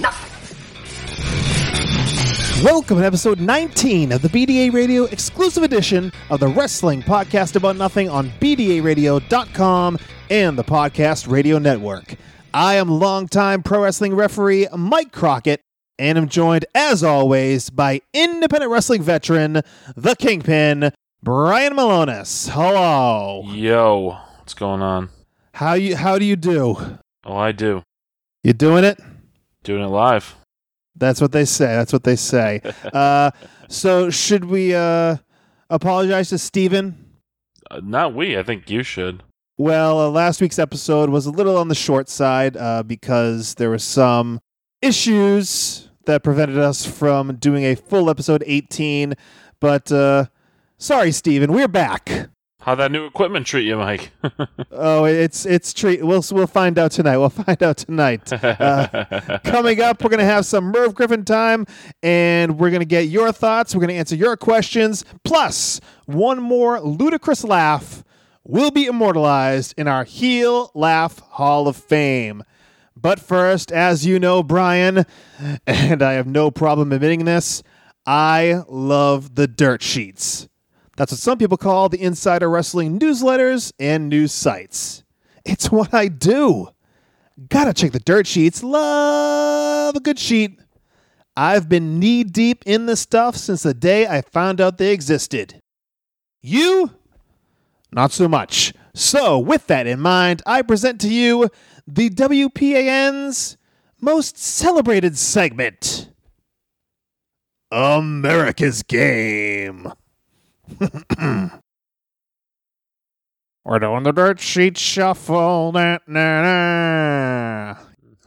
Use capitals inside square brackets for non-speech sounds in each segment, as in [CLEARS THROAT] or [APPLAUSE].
Nothing. Welcome to episode 19 of the BDA Radio exclusive edition of the Wrestling Podcast About Nothing on BDARadio.com and the Podcast Radio Network. I am longtime pro wrestling referee Mike Crockett and I'm joined, as always, by independent wrestling veteran, the Kingpin, Brian Milonas. Hello. Yo, what's going on? How you how do you do? Oh, I do. You doing it? Doing it live. That's what they say. That's what they say. [LAUGHS] uh, so should we uh, apologize to Steven? Uh, not we. I think you should. Well, uh, last week's episode was a little on the short side uh, because there were some issues that prevented us from doing a full episode 18. But uh, sorry, Steven, we're back. How'd that new equipment treat you, Mike? [LAUGHS] Oh, it's it's treat. We'll we'll find out tonight. We'll [LAUGHS] find out tonight. Uh, coming up, we're gonna have some Merv Griffin time, and we're gonna get your thoughts. We're gonna answer your questions. Plus, one more ludicrous laugh will be immortalized in our Heel Laugh Hall of Fame. But first, as you know, Brian, and I have no problem admitting this, I love the dirt sheets. That's what some people call the insider wrestling newsletters and news sites. It's what I do. Gotta check the dirt sheets. Love a good sheet. I've been knee deep in this stuff since the day I found out they existed. You? Not so much. So, with that in mind, I present to you the WPAN's most celebrated segment America's Game. We're doing the dirt sheet shuffle. Na, na, na.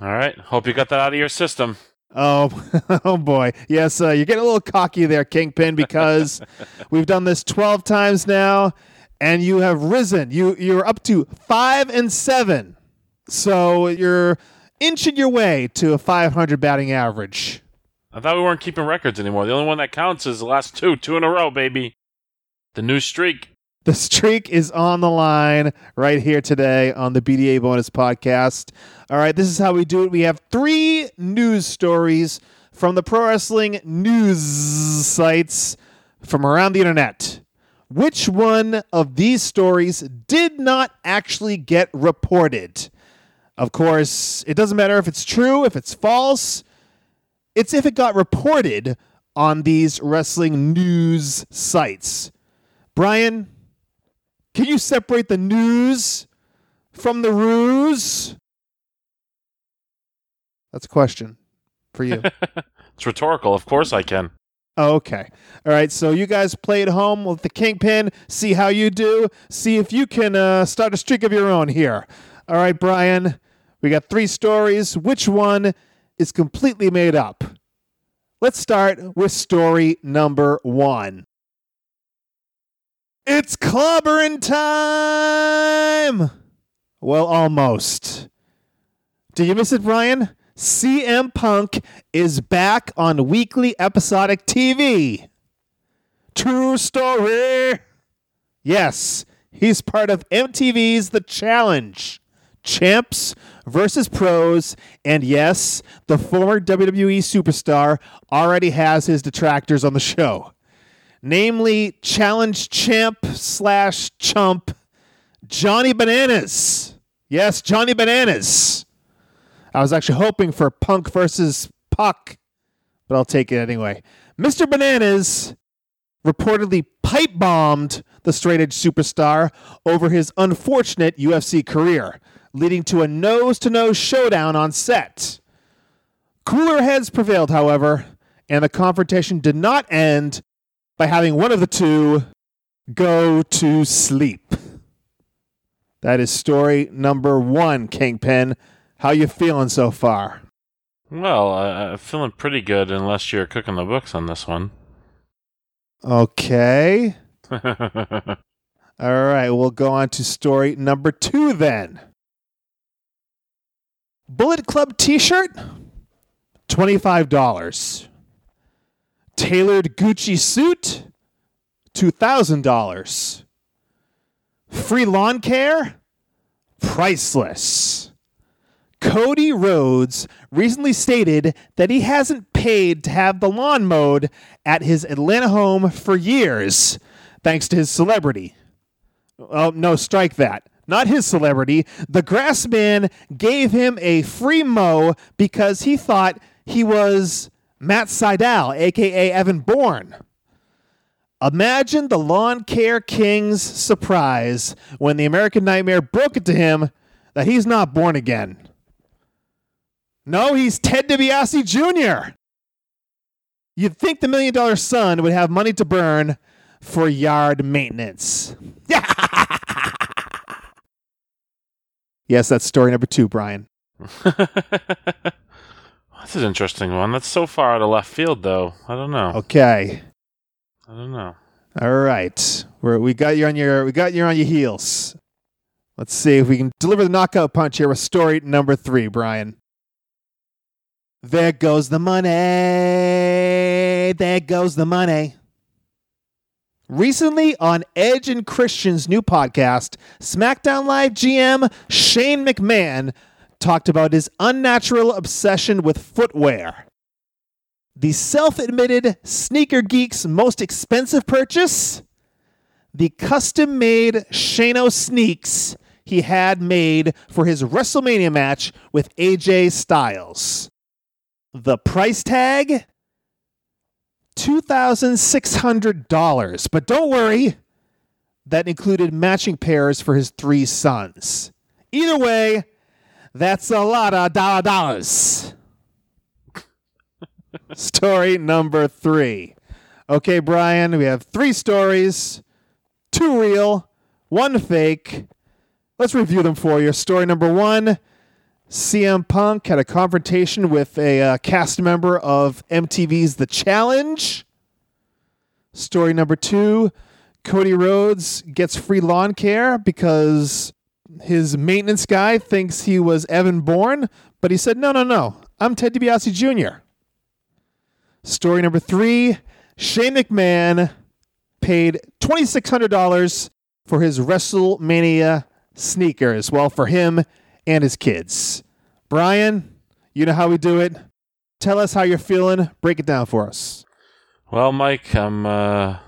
All right. Hope you got that out of your system. Oh, [LAUGHS] oh boy. Yes, uh, you're getting a little cocky there, Kingpin, because [LAUGHS] we've done this 12 times now, and you have risen. You you're up to five and seven, so you're inching your way to a 500 batting average. I thought we weren't keeping records anymore. The only one that counts is the last two, two in a row, baby. The new streak. The streak is on the line right here today on the BDA Bonus Podcast. All right, this is how we do it. We have three news stories from the pro wrestling news sites from around the internet. Which one of these stories did not actually get reported? Of course, it doesn't matter if it's true, if it's false. It's if it got reported on these wrestling news sites. Brian, can you separate the news from the ruse? That's a question for you. [LAUGHS] It's rhetorical. Of course I can. Oh, okay. All right. So you guys play at home with the Kingpin. See how you do. See if you can uh, start a streak of your own here. All right, Brian. We got three stories. Which one is completely made up? Let's start with story number one. It's clobbering time! Well, almost. Did you miss it, Brian? CM Punk is back on weekly episodic TV. True story. Yes, he's part of MTV's The Challenge. Champs versus pros, and yes, the former WWE superstar already has his detractors on the show namely challenge champ slash chump Johnny Bananas. Yes, Johnny Bananas. I was actually hoping for Punk versus Puck, but I'll take it anyway. Mr. Bananas reportedly pipe bombed the straight edge superstar over his unfortunate UFC career, leading to a nose to nose showdown on set. Cooler heads prevailed, however, and the confrontation did not end by having one of the two go to sleep. That is story number one, Kingpin. How you feeling so far? Well, uh, I'm feeling pretty good unless you're cooking the books on this one. Okay. [LAUGHS] All right, we'll go on to story number two then. Bullet Club t shirt, $25. Tailored Gucci suit, $2,000. Free lawn care, priceless. Cody Rhodes recently stated that he hasn't paid to have the lawn mowed at his Atlanta home for years, thanks to his celebrity. Oh, no, strike that. Not his celebrity. The grass man gave him a free mow because he thought he was Matt Sydal, aka Evan Bourne. Imagine the lawn care king's surprise when the American Nightmare broke it to him that he's not born again. No, he's Ted DiBiase Jr. You'd think the million dollar son would have money to burn for yard maintenance. [LAUGHS] yes, that's story number two, Brian. [LAUGHS] That's an interesting one. That's so far out of left field, though. I don't know. Okay. I don't know. All right. We're, we got you on your we got you on your heels. Let's see if we can deliver the knockout punch here with story number three, Brian. There goes the money. There goes the money. Recently on Edge and Christian's new podcast, SmackDown Live GM Shane McMahon talked about his unnatural obsession with footwear. The self admitted sneaker geek's most expensive purchase? The custom made Shano sneaks he had made for his WrestleMania match with AJ Styles. The price tag? $2,600. But don't worry, that included matching pairs for his three sons. Either way, that's a lot of dollar dollars. Story number three. Okay, Brian, we have three stories two real, one fake. Let's review them for you. Story number one CM Punk had a confrontation with a uh, cast member of MTV's The Challenge. Story number two Cody Rhodes gets free lawn care because his maintenance guy thinks he was Evan Bourne, but he said, no, no, no, I'm Ted DiBiase Jr. Story number three Shane McMahon paid $2,600 for his WrestleMania sneakers. Well, for him and his kids. Brian, you know how we do it. Tell us how you're feeling. Break it down for us. Well, Mike, I'm. Uh, I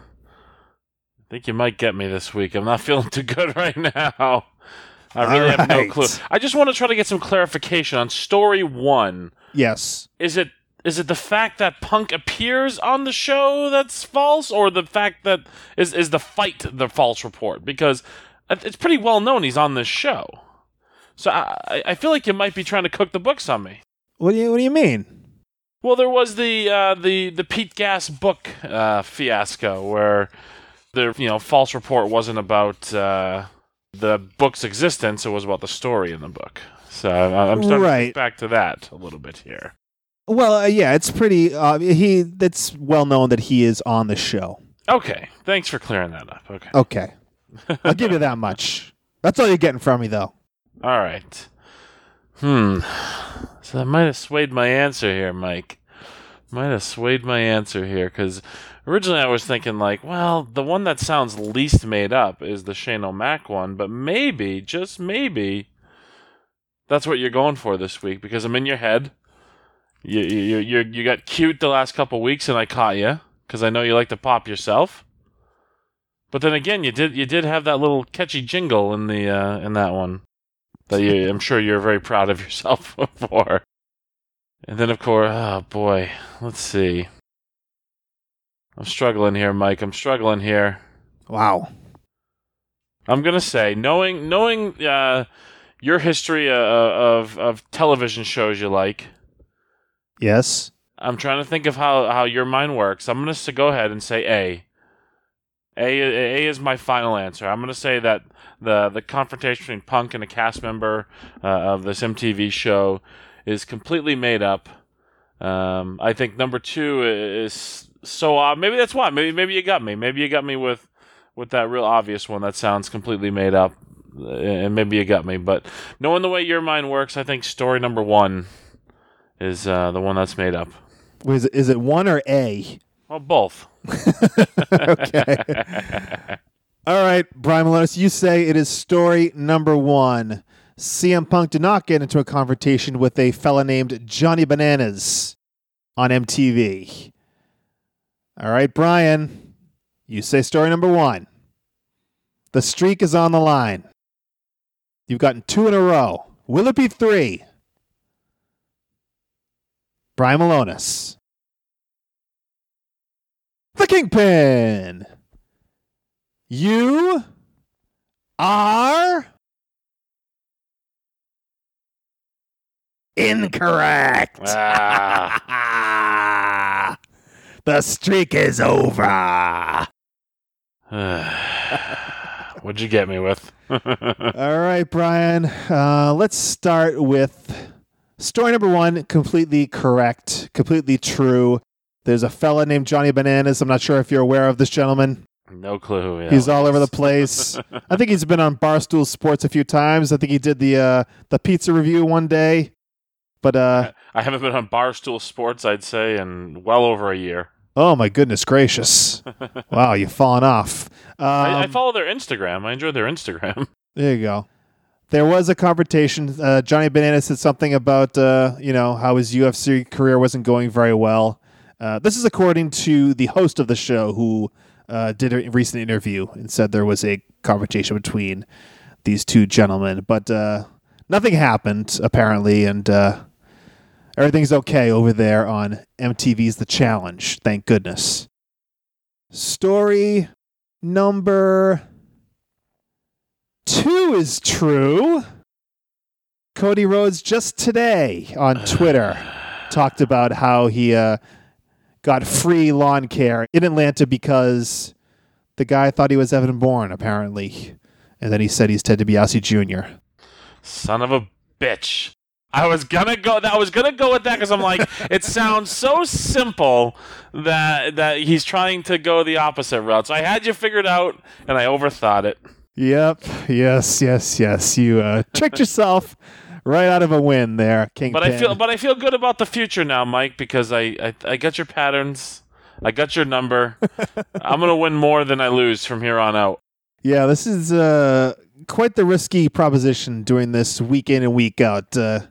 think you might get me this week. I'm not [LAUGHS] feeling too good right now. I really All have no right. clue. I just want to try to get some clarification on story one. Yes. Is it is it the fact that Punk appears on the show that's false, or the fact that is is the fight the false report? Because it's pretty well known he's on this show. So I I- I feel like you might be trying to cook the books on me. What do you What do you mean? Well, there was the uh, the the Pete Gas book uh, fiasco where the you know false report wasn't about uh, the book's existence; it was about the story in the book. So I'm starting to Right. think back to that a little bit here. Well, uh, yeah, it's pretty. Uh, he. It's well known that he is on the show. Okay, thanks for clearing that up. Okay, Okay, I'll give you that [LAUGHS] much. That's all you're getting from me, though. all right. Hmm. So that might have swayed my answer here, Mike. Might have swayed my answer here because originally I was thinking like, well, the one that sounds least made up is the Shane O'Mac one, but maybe, just maybe, that's what you're going for this week because I'm in your head. You you you you got cute the last couple weeks and I caught you because I know you like to pop yourself. But then again, you did you did have that little catchy jingle in the uh, in that one. that you, I'm sure you're very proud of yourself [LAUGHS] for. And then, of course, oh boy, let's see. I'm struggling here, Mike. I'm struggling here. Wow. I'm gonna say, knowing knowing uh, your history uh, of of television shows you like, Yes. I'm trying to think of how, how your mind works. I'm gonna go ahead and say A. A A is my final answer. I'm gonna say that the the confrontation between Punk and a cast member uh, of this MTV show is completely made up. Um, I think number two is so odd. Maybe that's why. Maybe maybe you got me. Maybe you got me with with that real obvious one that sounds completely made up. Uh, And maybe you got me, but knowing the way your mind works, I think story number one is uh, the one that's made up. Is it, is it one or A? Well, both. [LAUGHS] [LAUGHS] okay. All right, Brian Milonas, you say it is story number one. CM Punk did not get into a confrontation with a fella named Johnny Bananas on MTV. All right, Brian, you say story number one. The streak is on the line. You've gotten two in a row. Will it be three? Brian Milonas. The Kingpin. You are incorrect. Ah. [LAUGHS] the streak is over. [SIGHS] What'd you get me with? [LAUGHS] All right, Brian. Uh, let's start with story number one. Completely correct. Completely true. There's a fella named Johnny Bananas. I'm not sure if you're aware of this gentleman. no clue. Yeah. He's all over the place. [LAUGHS] I think he's been on Barstool Sports a few times. I think he did the uh, the pizza review one day. But uh, I haven't been on Barstool Sports, I'd say, in well over a year. Oh my goodness gracious! [LAUGHS] wow, you've fallen off. Um, I, I follow their Instagram. I enjoy their Instagram. [LAUGHS] There you go. There was a confrontation. Uh, Johnny Banana said something about uh, you know how his UFC career wasn't going very well. Uh, this is according to the host of the show, who uh, did a recent interview and said there was a confrontation between these two gentlemen, but uh, nothing happened apparently, and uh, everything's okay over there on MTV's The Challenge. Thank goodness. Story number two is true. Cody Rhodes just today on [SIGHS] Twitter talked about how he uh, got free lawn care in Atlanta because the guy thought he was Evan Bourne, apparently. And then he said he's Ted DiBiase Jr. Son of a bitch. I was gonna go. I was gonna go with that because I'm like, [LAUGHS] it sounds so simple that that he's trying to go the opposite route. So I had you figured out, and I overthought it. Yep. Yes, yes, yes. You uh, tricked yourself right out of a win there, King. But I feel, but I feel good about the future now, Mike, because I, I, I got your patterns, I got your number. [LAUGHS] I'm gonna win more than I lose from here on out. Yeah, this is uh, quite the risky proposition doing this week in and week out. Uh,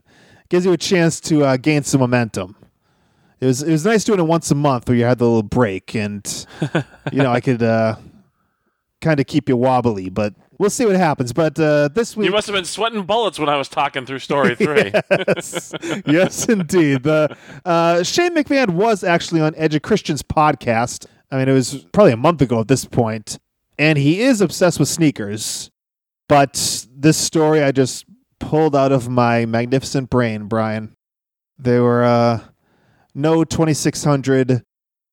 gives you a chance to uh, gain some momentum. It was it was nice doing it once a month where you had the little break, and you know I [LAUGHS] could uh, kind of keep you wobbly, but we'll see what happens. But uh, this week, You must have been sweating bullets when I was talking through story [LAUGHS] three. yes, [LAUGHS] yes, indeed. The uh, Shane McMahon was actually on Edge of Christian's podcast. I mean, it was probably a month ago at this point, and he is obsessed with sneakers. But this story I just pulled out of my magnificent brain, Brian. There were uh, no 2600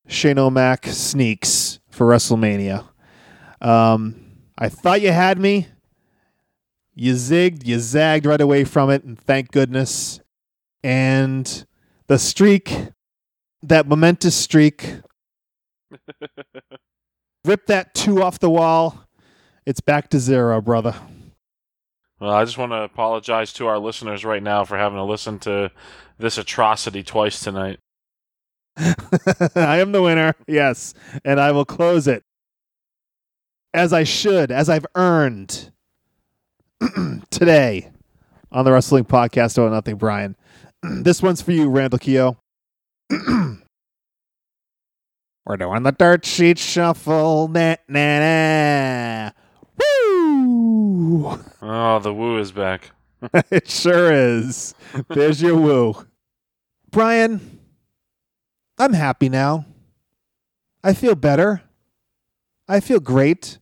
Shane O'Mac sneaks for WrestleMania. Um, I thought you had me. You zigged, you zagged right away from it, and thank goodness. And the streak, that momentous streak, [LAUGHS] rip that two off the wall. It's back to zero, brother. Well, I just want to apologize to our listeners right now for having to listen to this atrocity twice tonight. [LAUGHS] I am the winner, yes, and I will close it as I should, as I've earned [CLEARS THROAT] today on the Wrestling Podcast. Oh, nothing, Brian. [CLEARS THROAT] this one's for you, Randall Keogh. [CLEARS THROAT] We're doing the dirt sheet shuffle. Nah, nah, nah. Woo! Oh, the woo is back. [LAUGHS] it sure is. There's your woo. Brian, I'm happy now. I feel better. I feel great.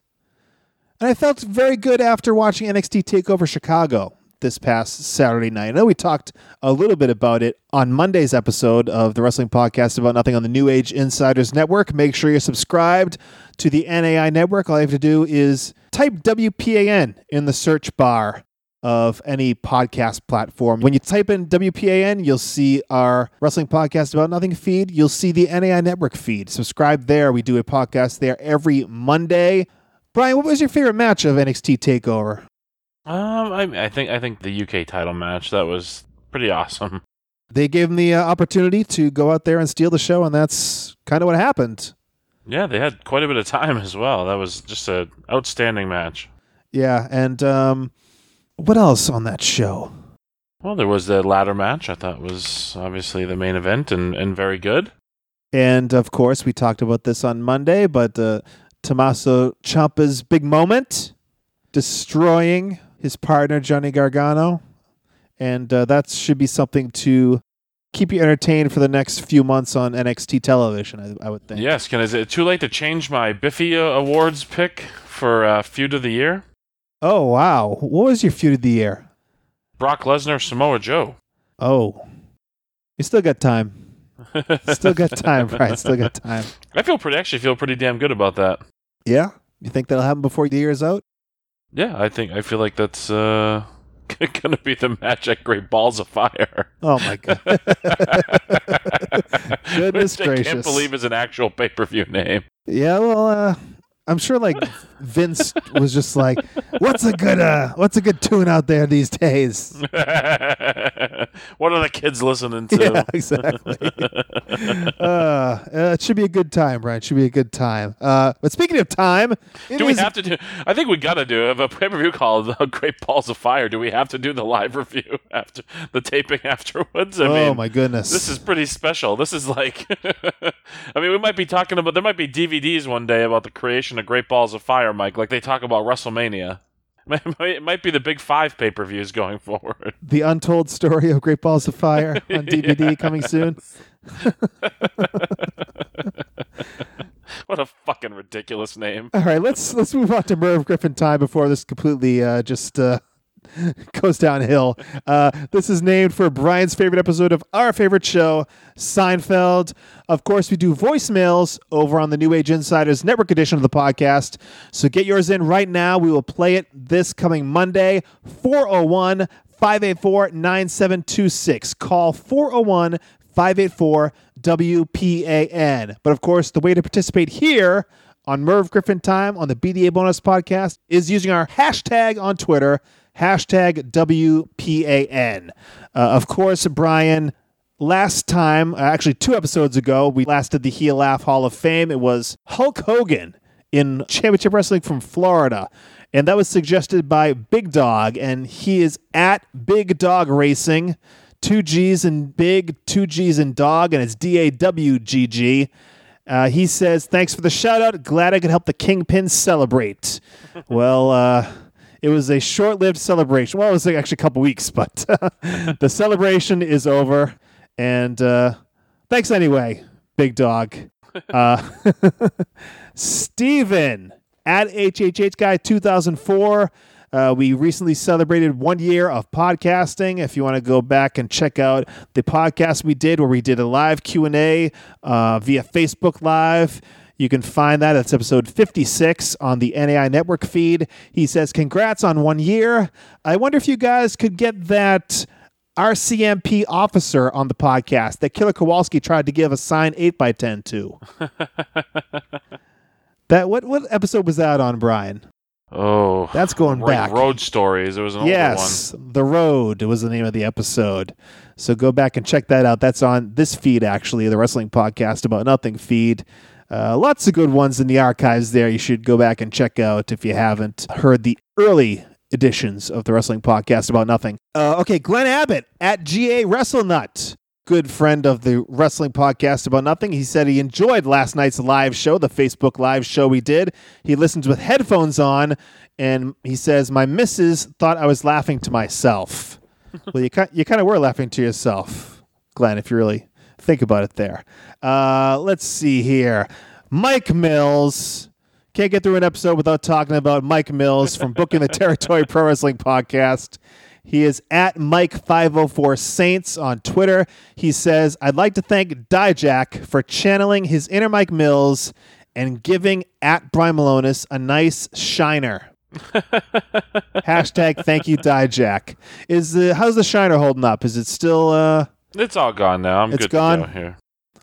And I felt very good after watching NXT TakeOver Chicago this past Saturday night. I know we talked a little bit about it on Monday's episode of the Wrestling Podcast About Nothing on the New Age Insiders Network. Make sure you're subscribed to the NAI network. All you have to do is type WPAN in the search bar of any podcast platform. When you type in WPAN, you'll see our Wrestling Podcast About Nothing feed. You'll see the NAI network feed. Subscribe there. We do a podcast there every Monday. Brian, what was your favorite match of NXT TakeOver? Um, I, I think I think the UK title match that was pretty awesome. They gave him the uh, opportunity to go out there and steal the show, and that's kind of what happened. Yeah, they had quite a bit of time as well. That was just an outstanding match. Yeah, and um, what else on that show? Well, there was the ladder match. I thought was obviously the main event and, and very good. And of course, we talked about this on Monday, but uh, Tommaso Ciampa's big moment, destroying his partner Johnny Gargano, and uh, that should be something to keep you entertained for the next few months on NXT television. I, I would think. Yes, can is it too late to change my Biffy uh, Awards pick for uh, feud of the year? Oh wow, what was your feud of the year? Brock Lesnar, Samoa Joe. Oh, you still got time. Still got [LAUGHS] time, right? Still got time. I feel pretty actually feel pretty damn good about that. Yeah, you think that'll happen before the year's out? Yeah, I think I feel like that's uh, [LAUGHS] gonna be the match at Great Balls of Fire. Oh my god! [LAUGHS] Goodness Which I can't believe is an actual pay per view name. Yeah, well, uh, I'm sure like Vince was just like, "What's a good uh, what's a good tune out there these days?" [LAUGHS] what are the kids listening to? Yeah, exactly. [LAUGHS] uh, uh, it should be a good time, Brian. It should be a good time. Uh, but speaking of time, Do we have to do? I think we got to do a pay per view called the Great Balls of Fire. Do we have to do the live review [LAUGHS] after the taping afterwards? I oh mean, my goodness! This is pretty special. This is like, I mean, we might be talking about. There might be DVDs one day about the creation of Great Balls of Fire, Mike, like they talk about WrestleMania. [LAUGHS] It might, it might be the big five pay per views going forward. the untold story of Great Balls of Fire [LAUGHS] on DVD coming soon. [LAUGHS] What a fucking ridiculous name. All right, let's let's move on to Merv Griffin time before this completely uh, just uh, [LAUGHS] goes downhill. Uh, this is named for Brian's favorite episode of our favorite show, Seinfeld. Of course, we do voicemails over on the New Age Insiders Network edition of the podcast. So get yours in right now. We will play it this coming Monday, 401 584 9726. Call 401 584 WPAN. But of course, the way to participate here on Merv Griffin Time on the BDA Bonus Podcast is using our hashtag on Twitter, hashtag WPAN. Uh, of course, Brian, last time, uh, actually two episodes ago, we last did the Heel Laugh Hall of Fame. It was Hulk Hogan in Championship Wrestling from Florida. And that was suggested by Big Dog, and he is at Big Dog Racing. Two G's and big, two G's and dog, and it's D A W G G. Uh, he says, Thanks for the shout out. Glad I could help the Kingpin celebrate. [LAUGHS] well, uh, it was a short lived celebration. Well, it was actually a couple weeks, but [LAUGHS] the celebration is over. And uh, thanks anyway, big dog. [LAUGHS] Uh, [LAUGHS] Steven at HHH Guy 2004. Uh, we recently celebrated one year of podcasting. If you want to go back and check out the podcast we did, where we did a live Q and A uh, via Facebook Live, you can find that. It's episode 56 on the NAI Network feed. He says, "Congrats on one year. I wonder if you guys could get that." RCMP officer on the podcast that Killer Kowalski tried to give a signed 8x10 to. [LAUGHS] that what what episode was that on, Brian? Oh, That's going back. Road Stories. It was an older Yes, The Road was the name of the episode. So go back and check that out. That's on this feed, actually, the Wrestling Podcast About Nothing feed. Uh, lots of good ones in the archives there. You should go back and check out if you haven't heard the early editions of the Wrestling Podcast About Nothing. Uh, okay, Glenn Abbott at GA WrestleNut. good friend of the wrestling podcast about nothing. He said he enjoyed last night's live show, the Facebook live show we did. He listens with headphones on, and he says my missus thought I was laughing to myself. [LAUGHS] well, you you kind of were laughing to yourself, Glenn, if you really think about it. There. Uh, let's see here, Mike Mills. Can't get through an episode without talking about Mike Mills from Booking the Territory Pro Wrestling Podcast. He is at Mike504 Saints on Twitter. He says, I'd like to thank Dijak for channeling his inner Mike Mills and giving at Brian Milonas a nice shiner. [LAUGHS] Hashtag thank you, Dijak. Is the how's the shiner holding up? Is it still uh It's all gone now. I'm It's good gone? to go here.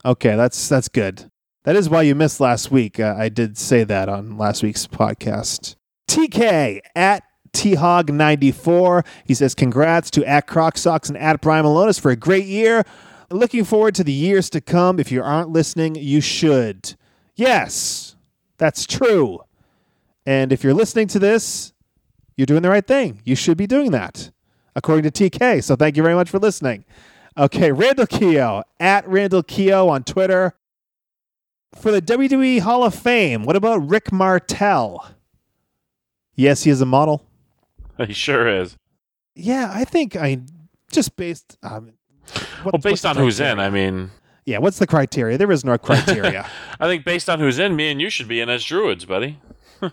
okay, that's that's good. That is why you missed last week. Uh, I did say that on last week's podcast. TK at THOG94. He says, Congrats to at Croc Socks and at Brian Milonas for a great year. Looking forward to the years to come. If you aren't listening, you should. Yes, that's true. And if you're listening to this, you're doing the right thing. You should be doing that, according to TK. So thank you very much for listening. Okay, Randall Keogh at Randall Keogh on Twitter. For the WWE Hall of Fame, what about Rick Martel? Yes, he is a model. [LAUGHS] He sure is. Yeah, I think I just based. Um, what- Well, based on who's in. I mean, yeah, what's the criteria? There is no [LAUGHS] criteria. I think based on who's in, me and you should be in as druids, buddy. [LAUGHS]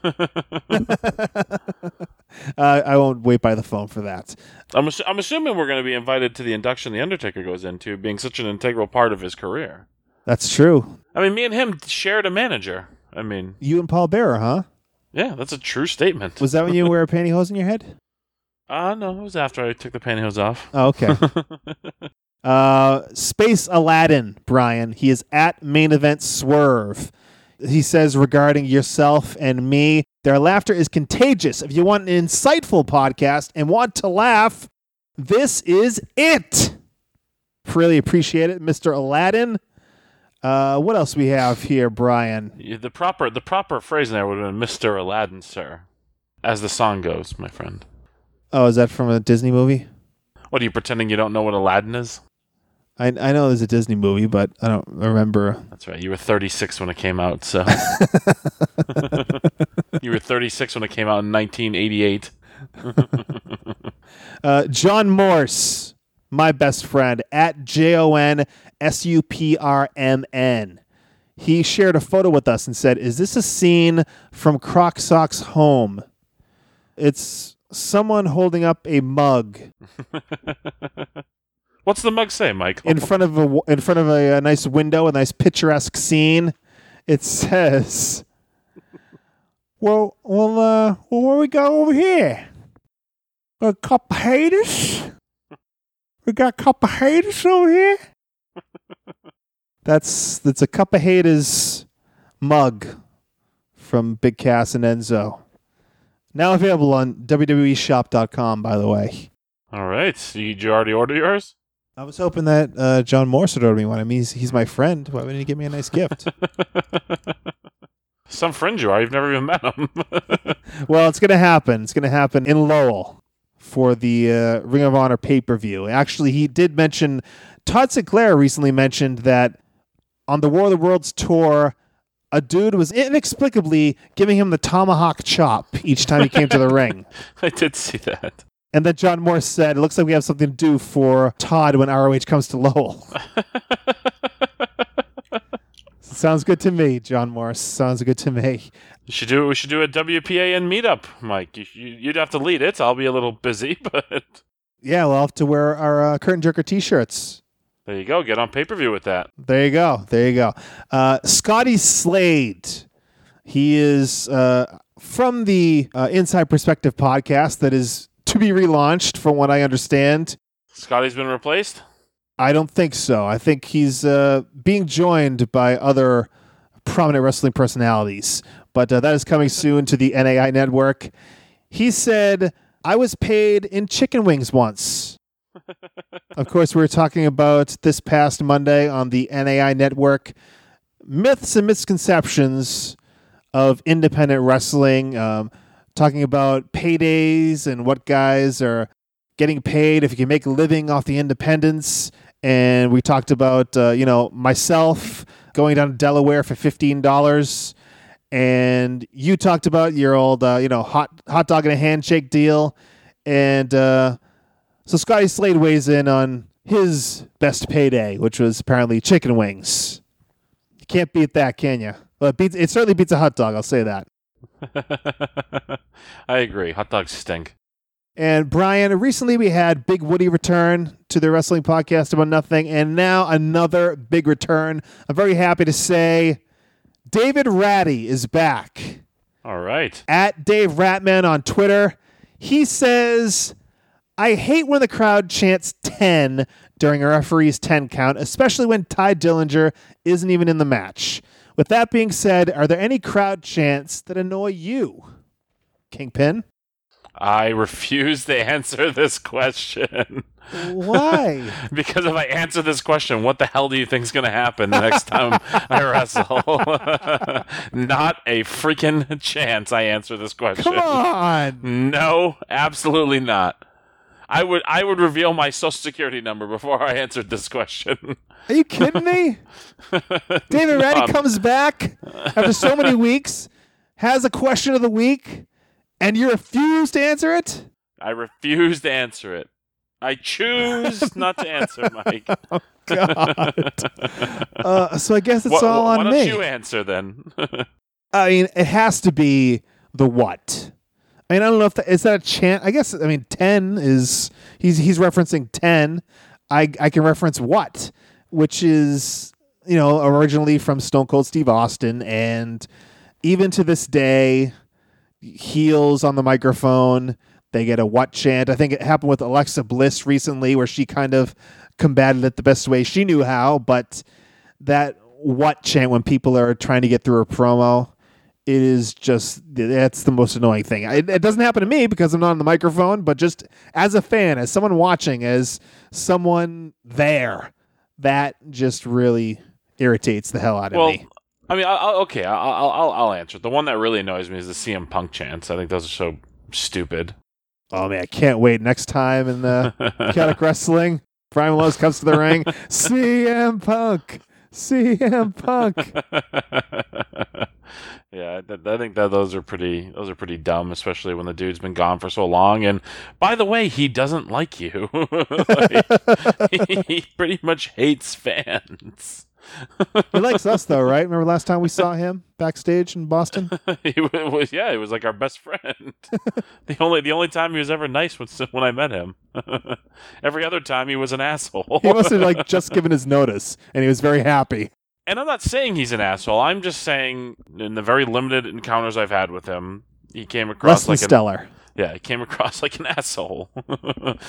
[LAUGHS] uh, I won't wait by the phone for that. I'm, assu- I'm assuming we're going to be invited to the induction the Undertaker goes into, being such an integral part of his career. That's true. I mean, me and him shared a manager. I mean, You and Paul Bearer, huh? yeah, that's a true statement. Was that when you wear a [LAUGHS] pantyhose in your head? Uh, no, it was after I took the pantyhose off. Oh, okay. [LAUGHS] uh, Space Aladdin, Brian. He is at main event swerve. He says regarding yourself and me, their laughter is contagious. If you want an insightful podcast and want to laugh, this is it. Really appreciate it, Mr. Aladdin. Uh, what else we have here, Brian? Yeah, the proper the proper phrase there would have been Mr. Aladdin, sir. As the song goes, my friend. Oh, is that from a Disney movie? What are you pretending you don't know what Aladdin is? I, I know there's a Disney movie, but I don't remember. That's right. You were 36 when it came out, so. [LAUGHS] you were 36 when it came out in 1988. [LAUGHS] Uh, John Morse, my best friend, at J O N S U P R M N. He shared a photo with us and said, Is this a scene from Croc Sock's home? It's someone holding up a mug [LAUGHS] What's the mug say, Mike? in front of a in front of a, a nice window, a nice picturesque scene. It says, "Well, well, uh, well, where we go over here? A couple haters. We got a couple haters over here. [LAUGHS] that's that's a cup of haters mug from Big Cass and Enzo. Now available on WWEshop.com, by the way. All right. Did you already order yours? I was hoping that uh, John Morse would order me one. I mean, he's, he's my friend. Why wouldn't he give me a nice gift? [LAUGHS] Some friend you are. You've never even met him. [LAUGHS] well, it's going to happen. It's going to happen in Lowell for the uh, Ring of Honor pay per view. Actually, he did mention, Todd Sinclair recently mentioned that on the War of the Worlds tour, a dude was inexplicably giving him the tomahawk chop each time he came to the [LAUGHS] ring. I did see that. And then John Morse said, It looks like we have something to do for Todd when ROH comes to Lowell. [LAUGHS] Sounds good to me, John Morse. Sounds good to me. You should do. We should do a WPAN meetup, Mike. You, you'd have to lead it. I'll be a little busy, [LAUGHS] but Yeah, we'll have to wear our uh, Curtain Jerker t shirts. there you go. Get on pay per view with that. There you go. There you go. Uh, Scotty Slade. He is uh, from the uh, Inside Perspective podcast that is to be relaunched, from what I understand. Scotty's been replaced. I don't think so. I think he's uh, being joined by other prominent wrestling personalities, but uh, that is coming soon to the NAI network. He said, I was paid in chicken wings once. [LAUGHS] of course, we were talking about this past Monday on the NAI network myths and misconceptions of independent wrestling, um, talking about paydays and what guys are getting paid if you can make a living off the independents and we talked about uh, you know myself going down to Delaware for fifteen dollars, and you talked about your old uh, you know hot hot dog and a handshake deal, and uh, so Scotty Slade weighs in on his best payday, which was apparently chicken wings. You can't beat that, can you? Well, it, beats, it certainly beats a hot dog. I'll say that. [LAUGHS] I agree. Hot dogs stink. And Brian, recently we had Big Woody return to the wrestling podcast about nothing, and now another big return. I'm very happy to say David Ratty is back. All right. At Dave Ratman on Twitter. He says, I hate when the crowd chants 10 during a referee's 10 count, especially when Tye Dillinger isn't even in the match. With that being said, are there any crowd chants that annoy you? Kingpin? I refuse to answer this question. Why? [LAUGHS] because if I answer this question, what the hell do you think is going to happen the next time I [LAUGHS] wrestle? [LAUGHS] Not a freaking chance I answer this question. Come on. No, absolutely not. I would I would reveal my social security number before I answered this question. Are you kidding me? [LAUGHS] David Ratty comes back after so many weeks, has a question of the week, and you refuse to answer it? I refuse to answer it. I choose [LAUGHS] not to answer, Mike. [LAUGHS] God. uh, so I guess it's Wha- all why on don't me. you answer then? I mean, it has to be the what. I mean, I don't know if that is that a chant. I guess I mean ten is he's he's referencing ten. I I can reference what, which is you know originally from Stone Cold Steve Austin, and even to this day, heels on the microphone. They get a what chant. I think it happened with Alexa Bliss recently, where she kind of combated it the best way she knew how, but that what chant when people are trying to get through a promo it is just that's the most annoying thing it, it doesn't happen to me because i'm not on the microphone but just as a fan as someone watching as someone there that just really irritates the hell out of well, me I mean, I, I, okay, I'll, I'll I'll answer. The one that really annoys me is the CM Punk chants. I think those are so stupid. oh man i can't wait next time in the [LAUGHS] chaotic wrestling brian Lowe's comes to the ring [LAUGHS] cm punk cm punk [LAUGHS] yeah, I, I think that those are pretty those are pretty dumb, especially when the dude's been gone for so long. And by the way, he doesn't like you. [LAUGHS] Like, [LAUGHS] he, he pretty much hates fans. [LAUGHS] he likes us though right remember last time we saw him backstage in boston [LAUGHS] he was yeah, he was like our best friend. [LAUGHS] the only the only time he was ever nice was when I met him. Every other time he was an asshole. he must have like just given his notice and he was very happy and I'm not saying he's an asshole. I'm just saying in the very limited encounters I've had with him, he came across less like an stellar yeah, he came across like an asshole.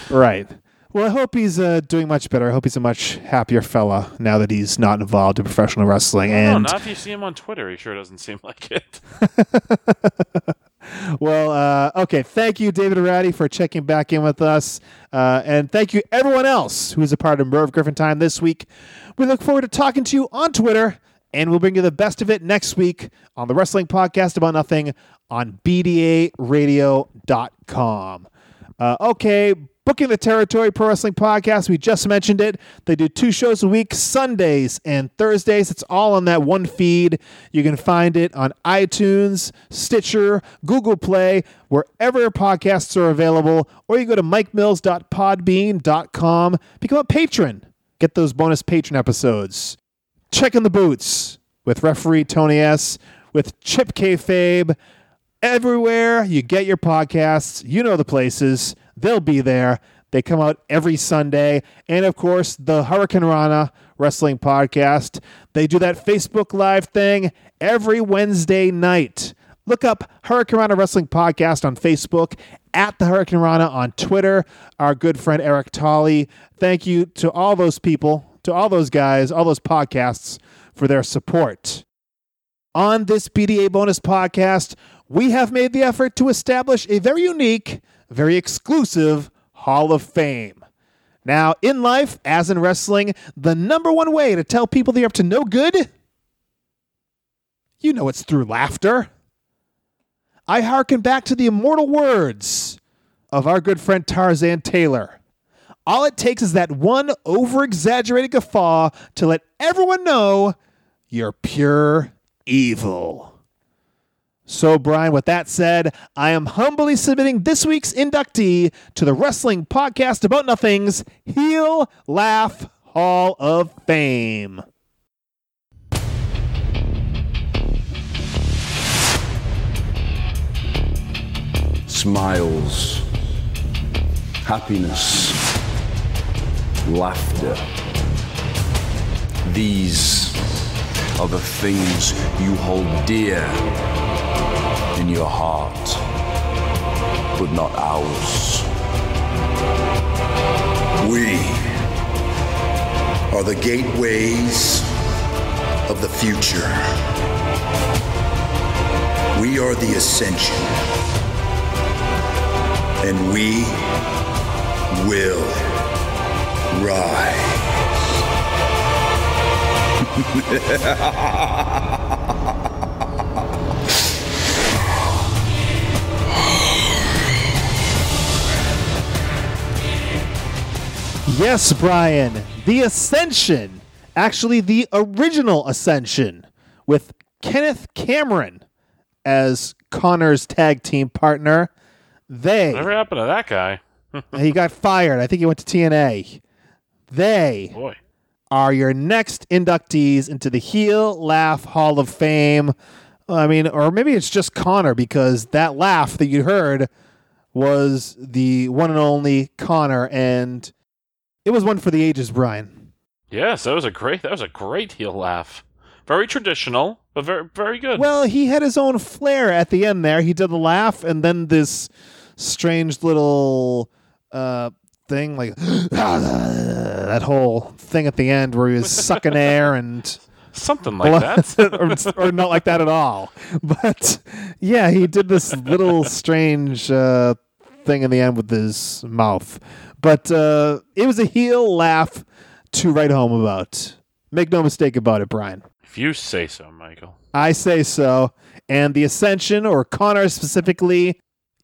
Right. Well, I hope he's uh, doing much better. I hope he's a much happier fella now that he's not involved in professional wrestling. no, And not if you see him on Twitter. He sure doesn't seem like it. [LAUGHS] [LAUGHS] well, uh, okay. Thank you, David Ratty, for checking back in with us, uh, and thank you everyone else who is a part of Merv Griffin Time this week. We look forward to talking to you on Twitter, and we'll bring you the best of it next week on the Wrestling Podcast About Nothing on BDARadio.com. Uh, okay, Booking the Territory Pro Wrestling Podcast. We just mentioned it. They do two shows a week, Sundays and Thursdays. It's all on that one feed. You can find it on iTunes, Stitcher, Google Play, wherever podcasts are available, or you go to mikemills.podbean.com. Become a patron. Get those bonus patron episodes. Check in the boots with referee Tony S. with Chip Kayfabe. Everywhere you get your podcasts, you know the places. They'll be there. They come out every Sunday. And of course, the Hurricane Rana Wrestling Podcast. They do that Facebook Live thing every Wednesday night. Look up Hurricane Rana Wrestling Podcast on Facebook, at the Hurricane Rana on Twitter. Our good friend Eric Tolley. Thank you to all those people, to all those guys, all those podcasts for their support. On this BDA bonus podcast, we have made the effort to establish a very unique, very exclusive Hall of Fame. Now, in life, as in wrestling, the number one way to tell people they're up to no good, you know it's through laughter. I hearken back to the immortal words of our good friend Tarzan Taylor. All it takes is that one over exaggerated guffaw to let everyone know you're pure evil. So, Brian, with that said, I am humbly submitting this week's inductee to the Wrestling Podcast About Nothing's Heel Laugh Hall of Fame. smiles, happiness, laughter. These are the things you hold dear in your heart, but not ours. We are the gateways of the future. We are the ascension. And we will rise. [LAUGHS] Yes, Brian, the Ascension. Actually, the original Ascension with Kenneth Cameron as Connor's tag team partner. They Whatever happened to that guy? [LAUGHS] he got fired. I think he went to TNA. They Boy. are your next inductees into the Heel Laugh Hall of Fame. I mean, or maybe it's just Connor because that laugh that you heard was the one and only Connor, and it was one for the ages, Brian. Yes, that was a great. That was a great heel laugh. Very traditional, but very very good. Well, he had his own flair at the end there. He did the laugh, and then this strange little uh, thing, like [GASPS] that whole thing at the end where he was [LAUGHS] sucking air and. Something like that. [LAUGHS] or, or not like that at all. But yeah, he did this little [LAUGHS] strange uh, thing in the end with his mouth. But uh, it was a heel laugh to write home about. Make no mistake about it, Brian. If you say so, Michael. I say so. And the Ascension, or Connor specifically,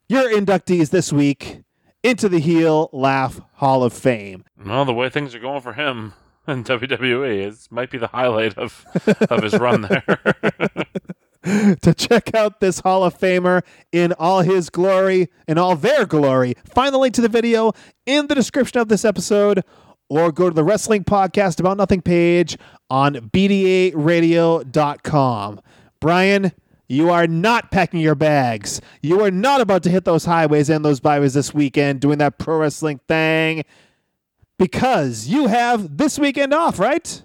your inductees this week into the Heel Laugh Hall of Fame. Well, the way things are going for him in [LAUGHS] WWE, it might be the highlight of of his run there. [LAUGHS] [LAUGHS] [LAUGHS] to check out this Hall of Famer in all his glory, in all their glory, find the link to the video in the description of this episode, or go to the Wrestling Podcast About Nothing page on BDARadio.com. Brian, you are not packing your bags. You are not about to hit those highways and those byways this weekend doing that pro wrestling thing because you have this weekend off, right?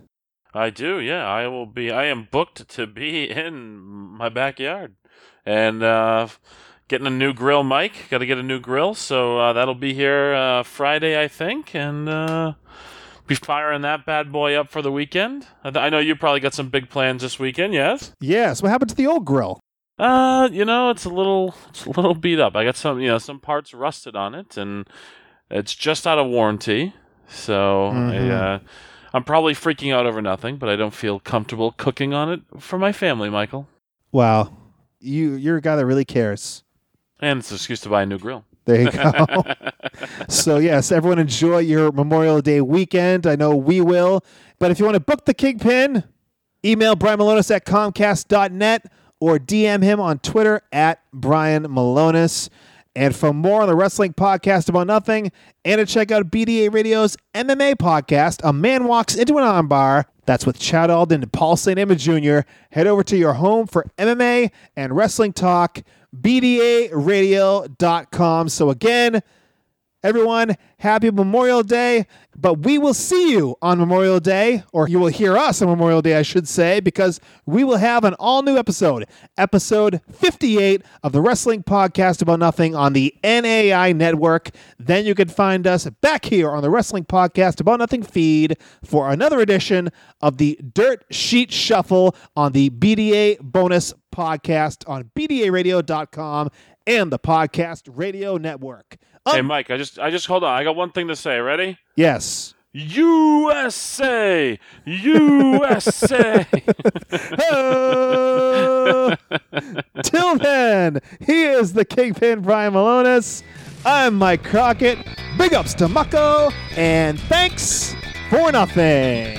I do, yeah. I will be. I am booked to be [LAUGHS] in my backyard, and uh, getting a new grill, Mike. Got to get a new grill, so uh, that'll be here uh, Friday, I think, and uh, be firing that bad boy up for the weekend. I, th- I know you probably got some big plans this weekend. Yes. Yes. What happened to the old grill? Uh, you know, it's a little, it's a little beat up. I got some, you know, some parts rusted on it, and it's just out of warranty. So I, uh, I'm probably freaking out over nothing, but I don't feel comfortable cooking on it for my family, Michael. Wow. You you're a guy that really cares. And it's an excuse to buy a new grill. There you go. [LAUGHS] so yes, everyone enjoy your Memorial Day weekend. I know we will. But if you want to book the Kingpin, email Brian Milonas at Comcast.net or DM him on Twitter at Brian Milonas. And for more on the Wrestling Podcast About Nothing, and to check out BDA Radio's MMA podcast, A Man Walks Into an Armbar, that's with Chad Alden and Paul St. Emma Jr., head over to your home for MMA and wrestling talk, BDARadio.com. So again, Everyone, happy Memorial Day. But we will see you on Memorial Day, or you will hear us on Memorial Day, I should say, because we will have an all new episode, episode 58 of the Wrestling Podcast About Nothing on the NAI Network. Then you can find us back here on the Wrestling Podcast About Nothing feed for another edition of the Dirt Sheet Shuffle on the BDA bonus podcast on BDARadio.com and the Podcast Radio Network. Hey, Um, Mike, I just, I just hold on. I got one thing to say. Ready? Yes. USA, USA. Oh! [LAUGHS] Till then, he is the Kingpin Brian Milonas. I'm Mike Crockett. Big ups to Mucko, and thanks for nothing.